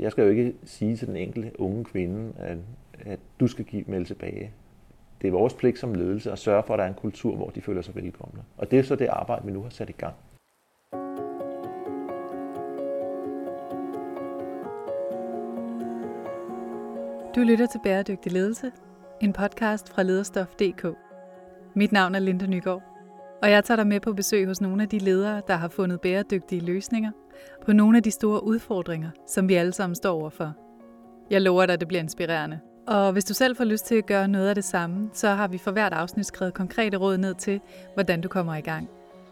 jeg skal jo ikke sige til den enkelte unge kvinde, at, at du skal give melde tilbage. Det er vores pligt som ledelse at sørge for, at der er en kultur, hvor de føler sig velkomne. Og det er så det arbejde, vi nu har sat i gang. Du lytter til Bæredygtig Ledelse, en podcast fra lederstof.dk. Mit navn er Linda Nygaard, og jeg tager dig med på besøg hos nogle af de ledere, der har fundet bæredygtige løsninger på nogle af de store udfordringer, som vi alle sammen står overfor. Jeg lover dig, at det bliver inspirerende. Og hvis du selv får lyst til at gøre noget af det samme, så har vi for hvert afsnit skrevet konkrete råd ned til, hvordan du kommer i gang.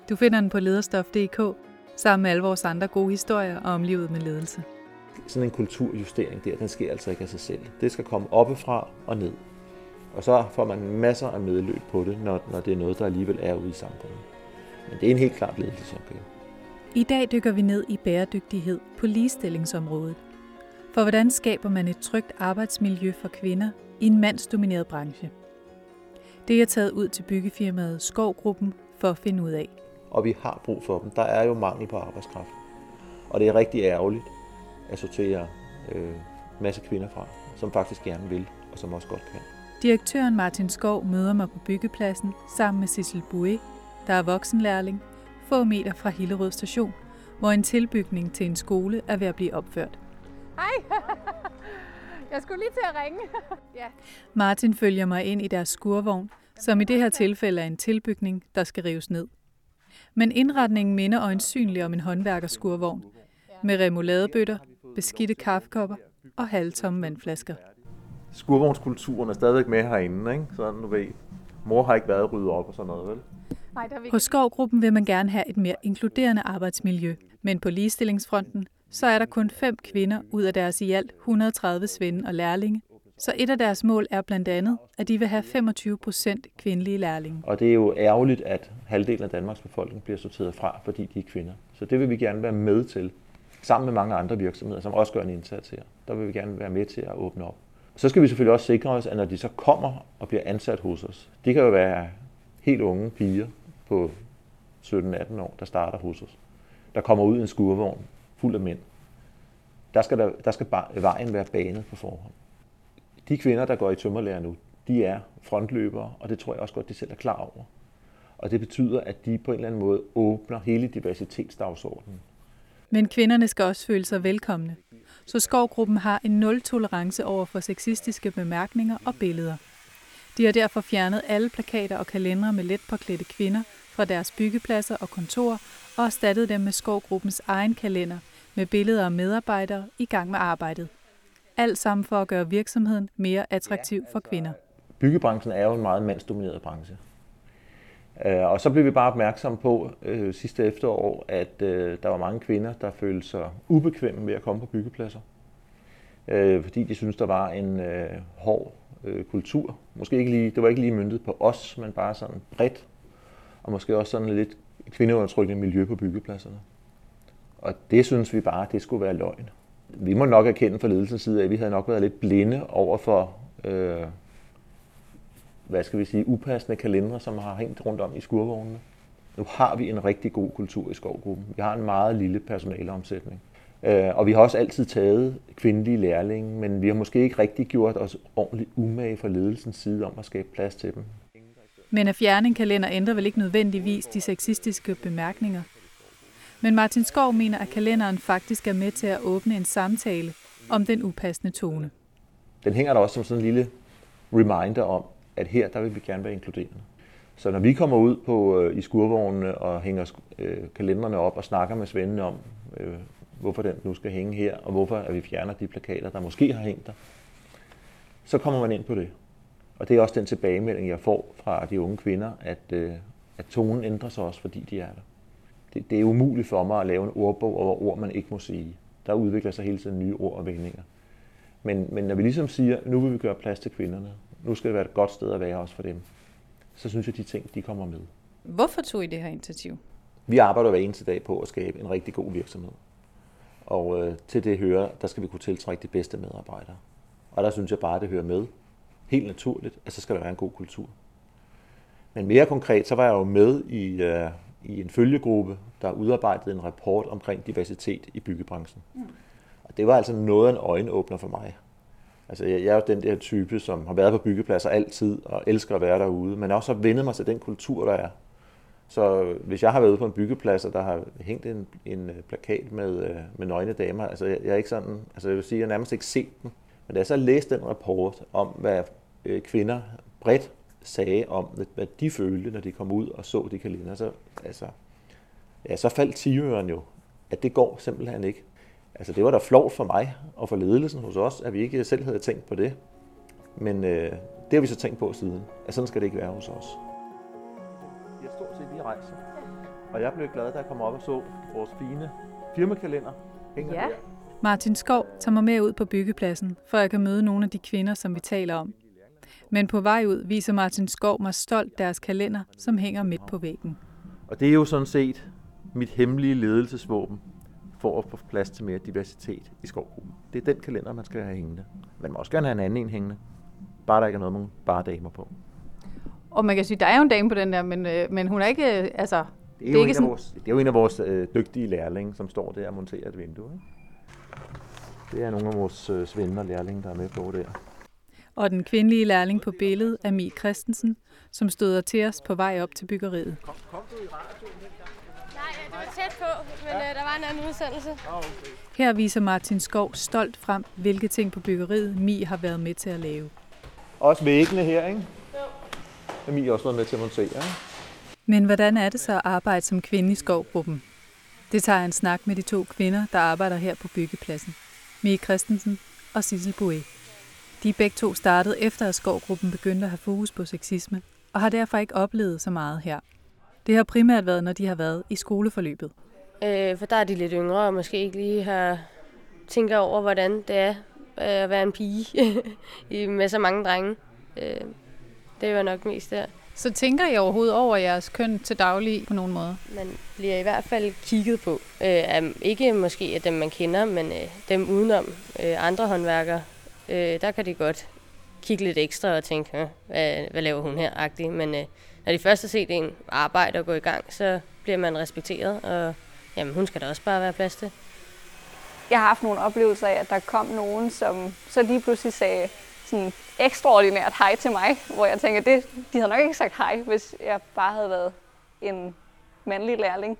Du finder den på lederstof.dk sammen med alle vores andre gode historier om livet med ledelse. Sådan en kulturjustering der, den sker altså ikke af sig selv. Det skal komme oppefra og ned. Og så får man masser af medløb på det, når, når det er noget, der alligevel er ude i samfundet. Men det er en helt klart ledelsesopgave. I dag dykker vi ned i bæredygtighed på ligestillingsområdet. For hvordan skaber man et trygt arbejdsmiljø for kvinder i en mandsdomineret branche? Det er taget ud til byggefirmaet Skovgruppen for at finde ud af. Og vi har brug for dem. Der er jo mangel på arbejdskraft. Og det er rigtig ærgerligt at sortere øh, masse kvinder fra, som faktisk gerne vil, og som også godt kan. Direktøren Martin Skov møder mig på byggepladsen sammen med Sissel Bouet, der er voksenlærling, få meter fra Hillerød station, hvor en tilbygning til en skole er ved at blive opført. Hej! Jeg skulle lige til at ringe. ja. Martin følger mig ind i deres skurvogn, som i det her tilfælde er en tilbygning, der skal rives ned. Men indretningen minder øjensynligt om en håndværkers skurvogn, med remouladebøtter, beskidte kaffekopper og halvtomme vandflasker. Skurvognskulturen er stadigvæk med herinde, ikke? Sådan, du ved, mor har ikke været ryddet op og sådan noget, vel? Nej, der Hos Skovgruppen vil man gerne have et mere inkluderende arbejdsmiljø, men på ligestillingsfronten, så er der kun fem kvinder ud af deres i alt 130 svende og lærlinge. Så et af deres mål er blandt andet, at de vil have 25 procent kvindelige lærlinge. Og det er jo ærgerligt, at halvdelen af Danmarks befolkning bliver sorteret fra, fordi de er kvinder. Så det vil vi gerne være med til, sammen med mange andre virksomheder, som også gør en indsats her. Der vil vi gerne være med til at åbne op. Så skal vi selvfølgelig også sikre os, at når de så kommer og bliver ansat hos os, de kan jo være helt unge piger på 17-18 år, der starter hos os, der kommer ud en skurvogn fuld af mænd. Der skal, der, der skal bare, vejen være banet på forhånd. De kvinder, der går i tømmerlærer nu, de er frontløbere, og det tror jeg også godt, de selv er klar over. Og det betyder, at de på en eller anden måde åbner hele diversitetsdagsordenen. Men kvinderne skal også føle sig velkomne. Så Skovgruppen har en nul-tolerance over for sexistiske bemærkninger og billeder. De har derfor fjernet alle plakater og kalendere med let påklædte kvinder fra deres byggepladser og kontorer og erstattet dem med Skovgruppens egen kalender med billeder af medarbejdere i gang med arbejdet. Alt sammen for at gøre virksomheden mere attraktiv for kvinder. Altså, byggebranchen er jo en meget mandsdomineret branche. Øh, og så blev vi bare opmærksom på øh, sidste efterår, at øh, der var mange kvinder, der følte sig ubekvemme ved at komme på byggepladser. Øh, fordi de syntes, der var en øh, hård øh, kultur. Måske ikke lige, det var ikke lige myndet på os, men bare sådan bredt. Og måske også sådan lidt kvindeundertrykkende miljø på byggepladserne. Og det synes vi bare, det skulle være løgn. Vi må nok erkende fra ledelsens side, at vi havde nok været lidt blinde over for, øh, hvad skal vi sige, upassende kalendere, som har hængt rundt om i skurvognene. Nu har vi en rigtig god kultur i skovgruppen. Vi har en meget lille personaleomsætning. Øh, og vi har også altid taget kvindelige lærlinge, men vi har måske ikke rigtig gjort os ordentligt umage fra ledelsens side om at skabe plads til dem. Men at fjerne en kalender ændrer vel ikke nødvendigvis de sexistiske bemærkninger? Men Martin Skov mener, at kalenderen faktisk er med til at åbne en samtale om den upassende tone. Den hænger der også som sådan en lille reminder om, at her der vil vi gerne være inkluderende. Så når vi kommer ud på, øh, i skurvognene og hænger øh, kalenderne op og snakker med svendene om, øh, hvorfor den nu skal hænge her, og hvorfor at vi fjerner de plakater, der måske har hængt der, så kommer man ind på det. Og det er også den tilbagemelding, jeg får fra de unge kvinder, at, øh, at tonen ændrer sig også, fordi de er der. Det, det er umuligt for mig at lave en ordbog over ord, man ikke må sige. Der udvikler sig hele tiden nye ord og vendinger. Men, men når vi ligesom siger, nu vil vi gøre plads til kvinderne, nu skal det være et godt sted at være også for dem, så synes jeg, at de ting de kommer med. Hvorfor tog I det her initiativ? Vi arbejder hver eneste dag på at skabe en rigtig god virksomhed. Og øh, til det hører, der skal vi kunne tiltrække de bedste medarbejdere. Og der synes jeg bare, det hører med. Helt naturligt, at så skal der være en god kultur. Men mere konkret, så var jeg jo med i, øh, i en følgegruppe, der udarbejdede en rapport omkring diversitet i byggebranchen. Mm. Og det var altså noget af en øjenåbner for mig. Altså, jeg, jeg er jo den der type, som har været på byggepladser altid, og elsker at være derude, men også har vendet mig til den kultur, der er. Så hvis jeg har været ude på en byggeplads, og der har hængt en, en plakat med, med nøgne damer, altså jeg, jeg er ikke sådan, altså jeg vil sige, jeg har nærmest ikke set den. Men da jeg så læste den rapport om, hvad kvinder bredt sagde om, hvad de følte, når de kom ud og så de kalender, så, altså, ja, så faldt tiøren jo, at det går simpelthen ikke. Altså det var da flot for mig og for ledelsen hos os, at vi ikke selv havde tænkt på det. Men øh, det har vi så tænkt på siden, at sådan skal det ikke være hos os. Jeg stort set lige rejser. Og jeg blev glad, da jeg kom op og så vores fine firmakalender hænger ja. der. Martin Skov tager mig med ud på byggepladsen, for jeg kan møde nogle af de kvinder, som vi taler om. Men på vej ud viser Martin Skov mig stolt deres kalender, som hænger midt på væggen. Og det er jo sådan set mit hemmelige ledelsesvåben for at få plads til mere diversitet i skovgruppen. Det er den kalender, man skal have hængende. Man må også gerne have en anden en hængende. Bare der ikke er noget med bare damer på. Og man kan sige, der er jo en dame på den der, men, øh, men hun er ikke, øh, altså... Det er, det er, ikke sådan... vores, det er jo en af vores øh, dygtige lærlinge, som står der og monterer et vindue. Ikke? Det er nogle af vores øh, svinde og lærlinge, der er med på der. Og den kvindelige lærling på billedet er Mie Christensen, som støder til os på vej op til byggeriet. Kom, kom du i radioen Nej, det var tæt på, men ja. øh, der var en anden udsendelse. Oh, okay. Her viser Martin Skov stolt frem, hvilke ting på byggeriet Mie har været med til at lave. Også væggene her, ikke? Jo. Mie også været med til at montere, ikke? Men hvordan er det så at arbejde som kvinde i skovgruppen? Det tager en snak med de to kvinder, der arbejder her på byggepladsen. Mie Christensen og Sissel Bouet. De er begge to startet efter, at skovgruppen begyndte at have fokus på sexisme, og har derfor ikke oplevet så meget her. Det har primært været, når de har været i skoleforløbet. Øh, for der er de lidt yngre, og måske ikke lige har tænker over, hvordan det er øh, at være en pige med så mange drenge. Øh, det var nok mest der. Så tænker I overhovedet over jeres køn til daglig på nogen måde? Man bliver i hvert fald kigget på. Øh, ikke måske af dem, man kender, men øh, dem udenom. Øh, andre håndværkere, øh, der kan de godt kigge lidt ekstra og tænke, hvad, hvad laver hun her? -agtig. Men øh, når de først har set en arbejde og gå i gang, så bliver man respekteret, og jamen, hun skal da også bare være plads til. Jeg har haft nogle oplevelser af, at der kom nogen, som så lige pludselig sagde sådan ekstraordinært hej til mig, hvor jeg tænker, det, de havde nok ikke sagt hej, hvis jeg bare havde været en mandlig lærling.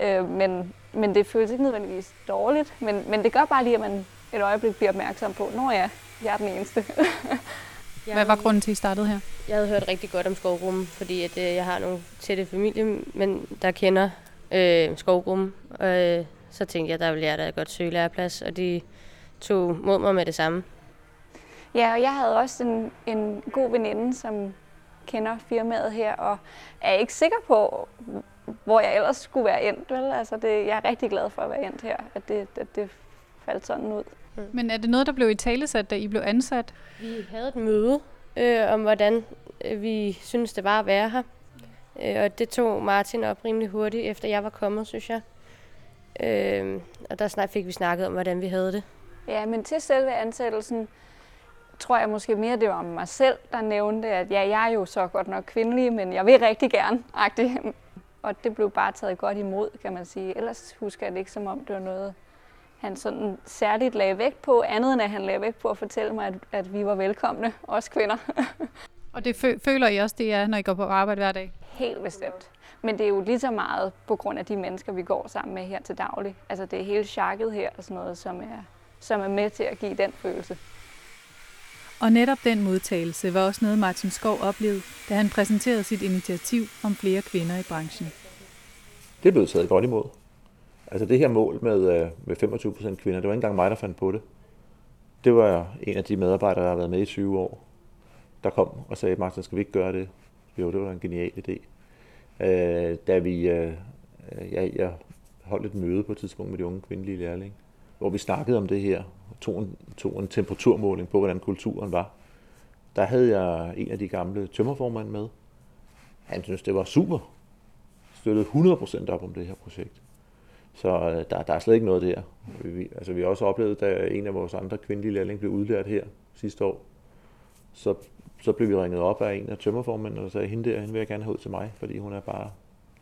Øh, men, men det føles ikke nødvendigvis dårligt, men, men det gør bare lige, at man et øjeblik bliver opmærksom på, når jeg, jeg er den eneste. Hvad var grunden til, at I startede her? Jeg havde hørt rigtig godt om skovgruppen, fordi at, øh, jeg har nogle tætte familie, men der kender øh, skovgruppen. Og øh, så tænkte jeg, der ville jeg da godt søge læreplads, og de tog mod mig med det samme. Ja, og jeg havde også en, en god veninde, som kender firmaet her, og er ikke sikker på, hvor jeg ellers skulle være endt. Vel? Altså det, jeg er rigtig glad for at være endt her, at det, at det faldt sådan ud. Mm. Men er det noget, der blev i talesat, da I blev ansat? Vi havde et møde øh, om, hvordan øh, vi synes det var at være her. Øh, og det tog Martin op rimelig hurtigt, efter jeg var kommet, synes jeg. Øh, og der snart fik vi snakket om, hvordan vi havde det. Ja, men til selve ansættelsen, tror jeg måske mere, det var mig selv, der nævnte, at ja, jeg er jo så godt nok kvindelig, men jeg vil rigtig gerne. Agtig. Og det blev bare taget godt imod, kan man sige. Ellers husker jeg det ikke, som om det var noget, han sådan særligt lagde vægt på, andet end at han lagde vægt på at fortælle mig, at, at vi var velkomne, os kvinder. Og det føler I også, det er, når I går på arbejde hver dag? Helt bestemt. Men det er jo lige så meget på grund af de mennesker, vi går sammen med her til daglig. Altså det er hele chakket her og sådan noget, som er, som er med til at give den følelse. Og netop den modtagelse var også noget, Martin Skov oplevede, da han præsenterede sit initiativ om flere kvinder i branchen. Det blev taget godt imod. Altså det her mål med, øh, med 25% kvinder, det var ikke engang mig, der fandt på det. Det var en af de medarbejdere, der har været med i 20 år, der kom og sagde, Martin, skal vi ikke gøre det? Jo, det var en genial idé. Øh, da vi, øh, jeg, jeg holdt et møde på et tidspunkt med de unge kvindelige lærlinge, hvor vi snakkede om det her, tog en, tog en temperaturmåling på, hvordan kulturen var. Der havde jeg en af de gamle tømmerformand med. Han synes det var super. Støttede 100% op om det her projekt. Så øh, der, der er slet ikke noget der. Vi, altså, vi har også oplevet, da en af vores andre kvindelige lærlinge blev udlært her sidste år, så, så blev vi ringet op af en af tømmerformændene, og sagde, hende der, hende vil jeg gerne have ud til mig, fordi hun er bare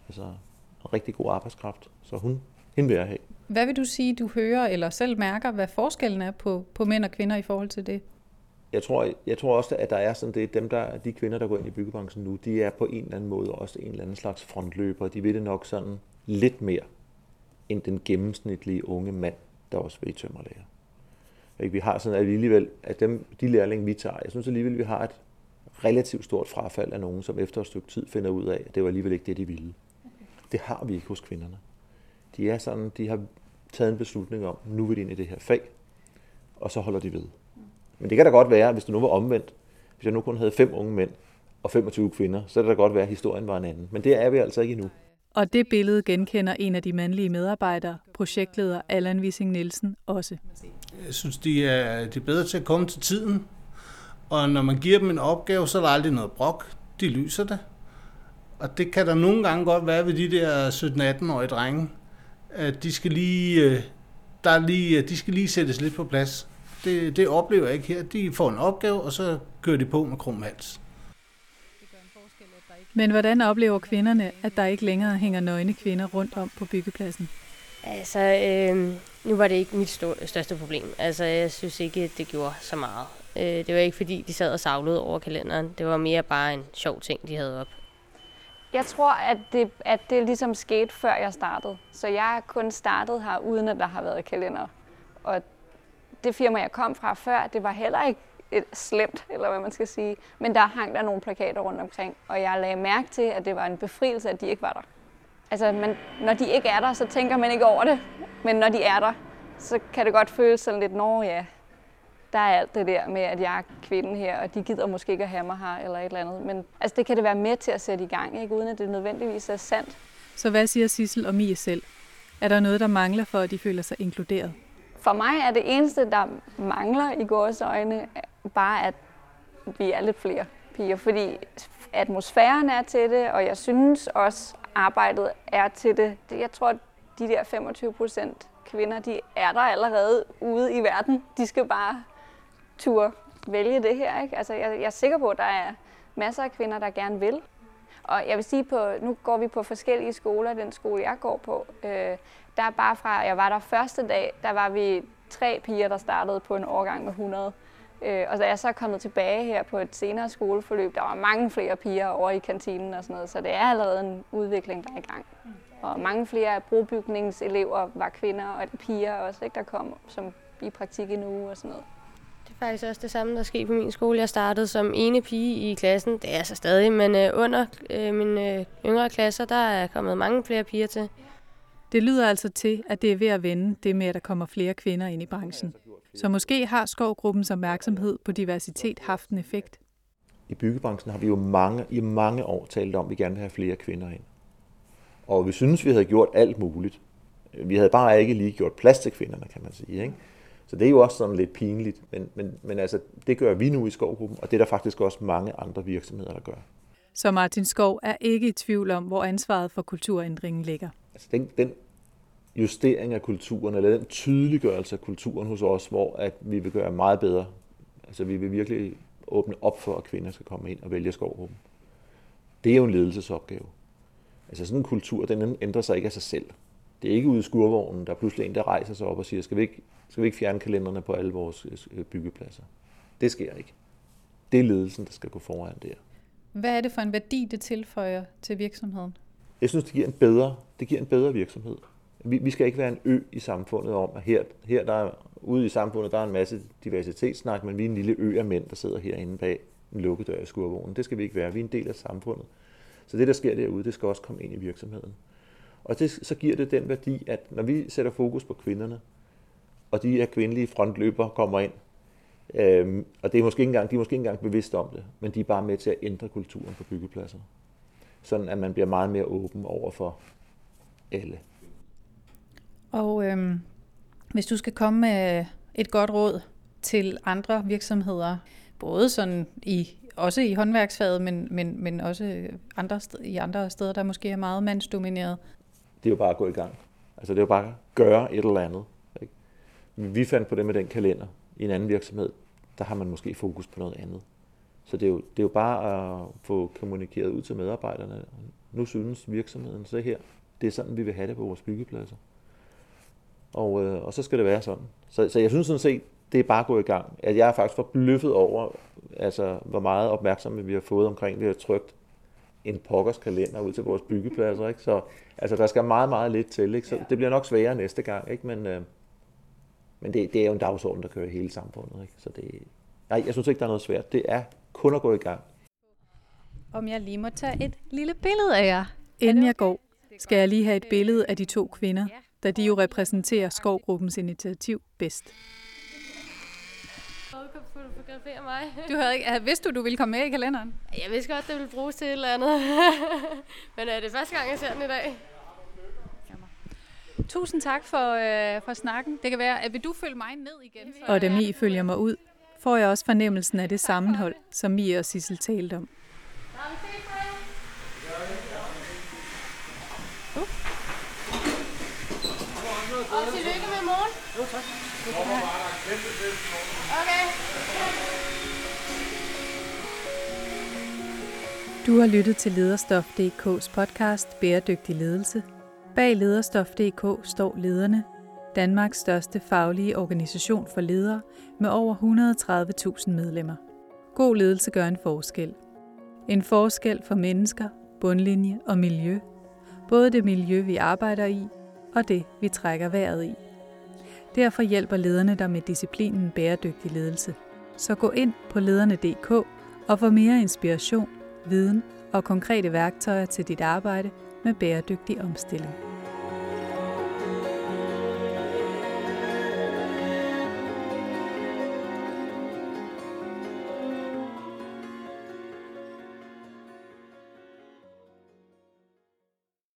altså, en rigtig god arbejdskraft. Så hun, hende vil jeg have. Hvad vil du sige, du hører eller selv mærker, hvad forskellen er på, på mænd og kvinder i forhold til det? Jeg tror, jeg tror også, at der er sådan det, dem der, de kvinder, der går ind i byggebranchen nu, de er på en eller anden måde også en eller anden slags frontløber. De ved det nok sådan lidt mere end den gennemsnitlige unge mand, der også vil i tømmerlæger. Vi har sådan at alligevel, at dem, de lærlinge, vi tager, jeg synes alligevel, vi har et relativt stort frafald af nogen, som efter et stykke tid finder ud af, at det var alligevel ikke det, de ville. Okay. Det har vi ikke hos kvinderne. De er sådan, de har taget en beslutning om, nu vil de ind i det her fag, og så holder de ved. Men det kan da godt være, hvis det nu var omvendt, hvis jeg nu kun havde fem unge mænd og 25 kvinder, så kan det da godt være, at historien var en anden. Men det er vi altså ikke endnu. Og det billede genkender en af de mandlige medarbejdere, projektleder Allan Wissing Nielsen, også. Jeg synes, de er, de er bedre til at komme til tiden. Og når man giver dem en opgave, så er der aldrig noget brok. De lyser det. Og det kan der nogle gange godt være ved de der 17-18-årige drenge. At de skal lige, øh, der er lige, de skal lige sættes lidt på plads. Det, det oplever jeg ikke her. De får en opgave, og så kører de på med krum hals. Men hvordan oplever kvinderne, at der ikke længere hænger nøgne kvinder rundt om på byggepladsen? Altså, øh, nu var det ikke mit største problem. Altså, jeg synes ikke, det gjorde så meget. Øh, det var ikke, fordi de sad og savlede over kalenderen. Det var mere bare en sjov ting, de havde op. Jeg tror, at det, at det ligesom skete, før jeg startede. Så jeg er kun startet her, uden at der har været kalender. Og det firma, jeg kom fra før, det var heller ikke et slemt, eller hvad man skal sige. Men der hang der nogle plakater rundt omkring, og jeg lagde mærke til, at det var en befrielse, at de ikke var der. Altså, man, når de ikke er der, så tænker man ikke over det. Men når de er der, så kan det godt føles sådan lidt, nå ja, der er alt det der med, at jeg er kvinden her, og de gider måske ikke at have mig her, eller et eller andet. Men altså, det kan det være med til at sætte i gang, ikke? uden at det nødvendigvis er sandt. Så hvad siger Sissel og Mie selv? Er der noget, der mangler for, at de føler sig inkluderet? For mig er det eneste, der mangler i gårs øjne, bare at vi er lidt flere piger, fordi atmosfæren er til det, og jeg synes også, arbejdet er til det. Jeg tror, de der 25 procent kvinder, de er der allerede ude i verden. De skal bare tur vælge det her. Ikke? Altså, jeg, jeg er sikker på, at der er masser af kvinder, der gerne vil. Og jeg vil sige, på, nu går vi på forskellige skoler. Den skole, jeg går på, øh, der er bare fra, jeg var der første dag, der var vi tre piger, der startede på en årgang med 100. Øh, og da jeg så er kommet tilbage her på et senere skoleforløb, der var mange flere piger over i kantinen og sådan noget, så det er allerede en udvikling, der er i gang. Og mange flere af brobygningselever var kvinder og piger også, ikke, der kom som i praktik i en uge og sådan noget. Faktisk også det samme, der sker på min skole. Jeg startede som ene pige i klassen. Det er jeg så stadig, men øh, under øh, mine øh, yngre klasser, der er kommet mange flere piger til. Det lyder altså til, at det er ved at vende det med, at der kommer flere kvinder ind i branchen. Så måske har Skovgruppens opmærksomhed på diversitet haft en effekt. I byggebranchen har vi jo mange, i mange år talt om, at vi gerne vil have flere kvinder ind. Og vi synes, vi havde gjort alt muligt. Vi havde bare ikke lige gjort plads til kvinderne, kan man sige. Ikke? Så det er jo også sådan lidt pinligt. Men, men, men altså, det gør vi nu i Skovgruppen, og det er der faktisk også mange andre virksomheder, der gør. Så Martin Skov er ikke i tvivl om, hvor ansvaret for kulturændringen ligger. Altså den, den justering af kulturen, eller den tydeliggørelse af kulturen hos os, hvor at vi vil gøre meget bedre. Altså vi vil virkelig åbne op for, at kvinder skal komme ind og vælge skovgruppen. Det er jo en ledelsesopgave. Altså sådan en kultur, den ændrer sig ikke af sig selv. Det er ikke ude i skurvognen, der er pludselig en, der rejser sig op og siger, skal vi ikke, skal vi ikke fjerne kalenderne på alle vores øh, byggepladser? Det sker ikke. Det er ledelsen, der skal gå foran der. Hvad er det for en værdi, det tilføjer til virksomheden? Jeg synes, det giver en bedre, det giver en bedre virksomhed. Vi, vi skal ikke være en ø i samfundet om, at her, her der er, ude i samfundet, der er en masse diversitetssnak, men vi er en lille ø af mænd, der sidder herinde bag en lukket dør i skurvognen. Det skal vi ikke være. Vi er en del af samfundet. Så det, der sker derude, det skal også komme ind i virksomheden. Og det, så giver det den værdi, at når vi sætter fokus på kvinderne, og de her kvindelige frontløber kommer ind, øhm, og det er måske ikke engang, de er måske ikke engang bevidste om det, men de er bare med til at ændre kulturen på byggepladser. Sådan at man bliver meget mere åben over for alle. Og øhm, hvis du skal komme med et godt råd til andre virksomheder, både sådan i også i håndværksfaget, men, men, men også andre steder, i andre steder, der måske er meget mandsdomineret. Det er jo bare at gå i gang. Altså det er jo bare at gøre et eller andet. Ikke? Vi fandt på det med den kalender i en anden virksomhed. Der har man måske fokus på noget andet. Så det er jo, det er jo bare at få kommunikeret ud til medarbejderne. Nu synes virksomheden så her, det er sådan, vi vil have det på vores byggepladser. Og, øh, og så skal det være sådan. Så, så jeg synes sådan set, det er bare gået i gang. At jeg er faktisk forbløffet over, altså, hvor meget opmærksomhed vi har fået omkring, vi har trygt en pokkers kalender ud til vores byggepladser. Ikke? Så altså, der skal meget, meget lidt til. Ikke? Så ja. det bliver nok sværere næste gang. Ikke? Men, øh, men det, det er jo en dagsorden, der kører hele samfundet. Ikke? Så det, nej, jeg synes ikke, der er noget svært. Det er kun at gå i gang. Om jeg lige må tage et lille billede af jer. Inden jeg går, skal jeg lige have et billede af de to kvinder, da de jo repræsenterer Skovgruppens initiativ bedst. Fotografere mig. Du havde ikke, vidste du, du ville komme med i kalenderen? Jeg vidste godt, det ville bruges til et eller andet. Men er det første gang, jeg ser den i dag? Tusind tak for, øh, for snakken. Det kan være, at vil du følge mig ned igen? Så og da Mi følger mig ud, får jeg også fornemmelsen af det sammenhold, som Mi og Sissel talte om. Uh. Og tillykke med morgen. Jo, tak. Okay. Du har lyttet til Lederstof.dk's podcast Bæredygtig Ledelse. Bag Lederstof.dk står lederne, Danmarks største faglige organisation for ledere med over 130.000 medlemmer. God ledelse gør en forskel. En forskel for mennesker, bundlinje og miljø. Både det miljø, vi arbejder i, og det, vi trækker vejret i. Derfor hjælper lederne dig med disciplinen bæredygtig ledelse. Så gå ind på lederne.dk og få mere inspiration, viden og konkrete værktøjer til dit arbejde med bæredygtig omstilling.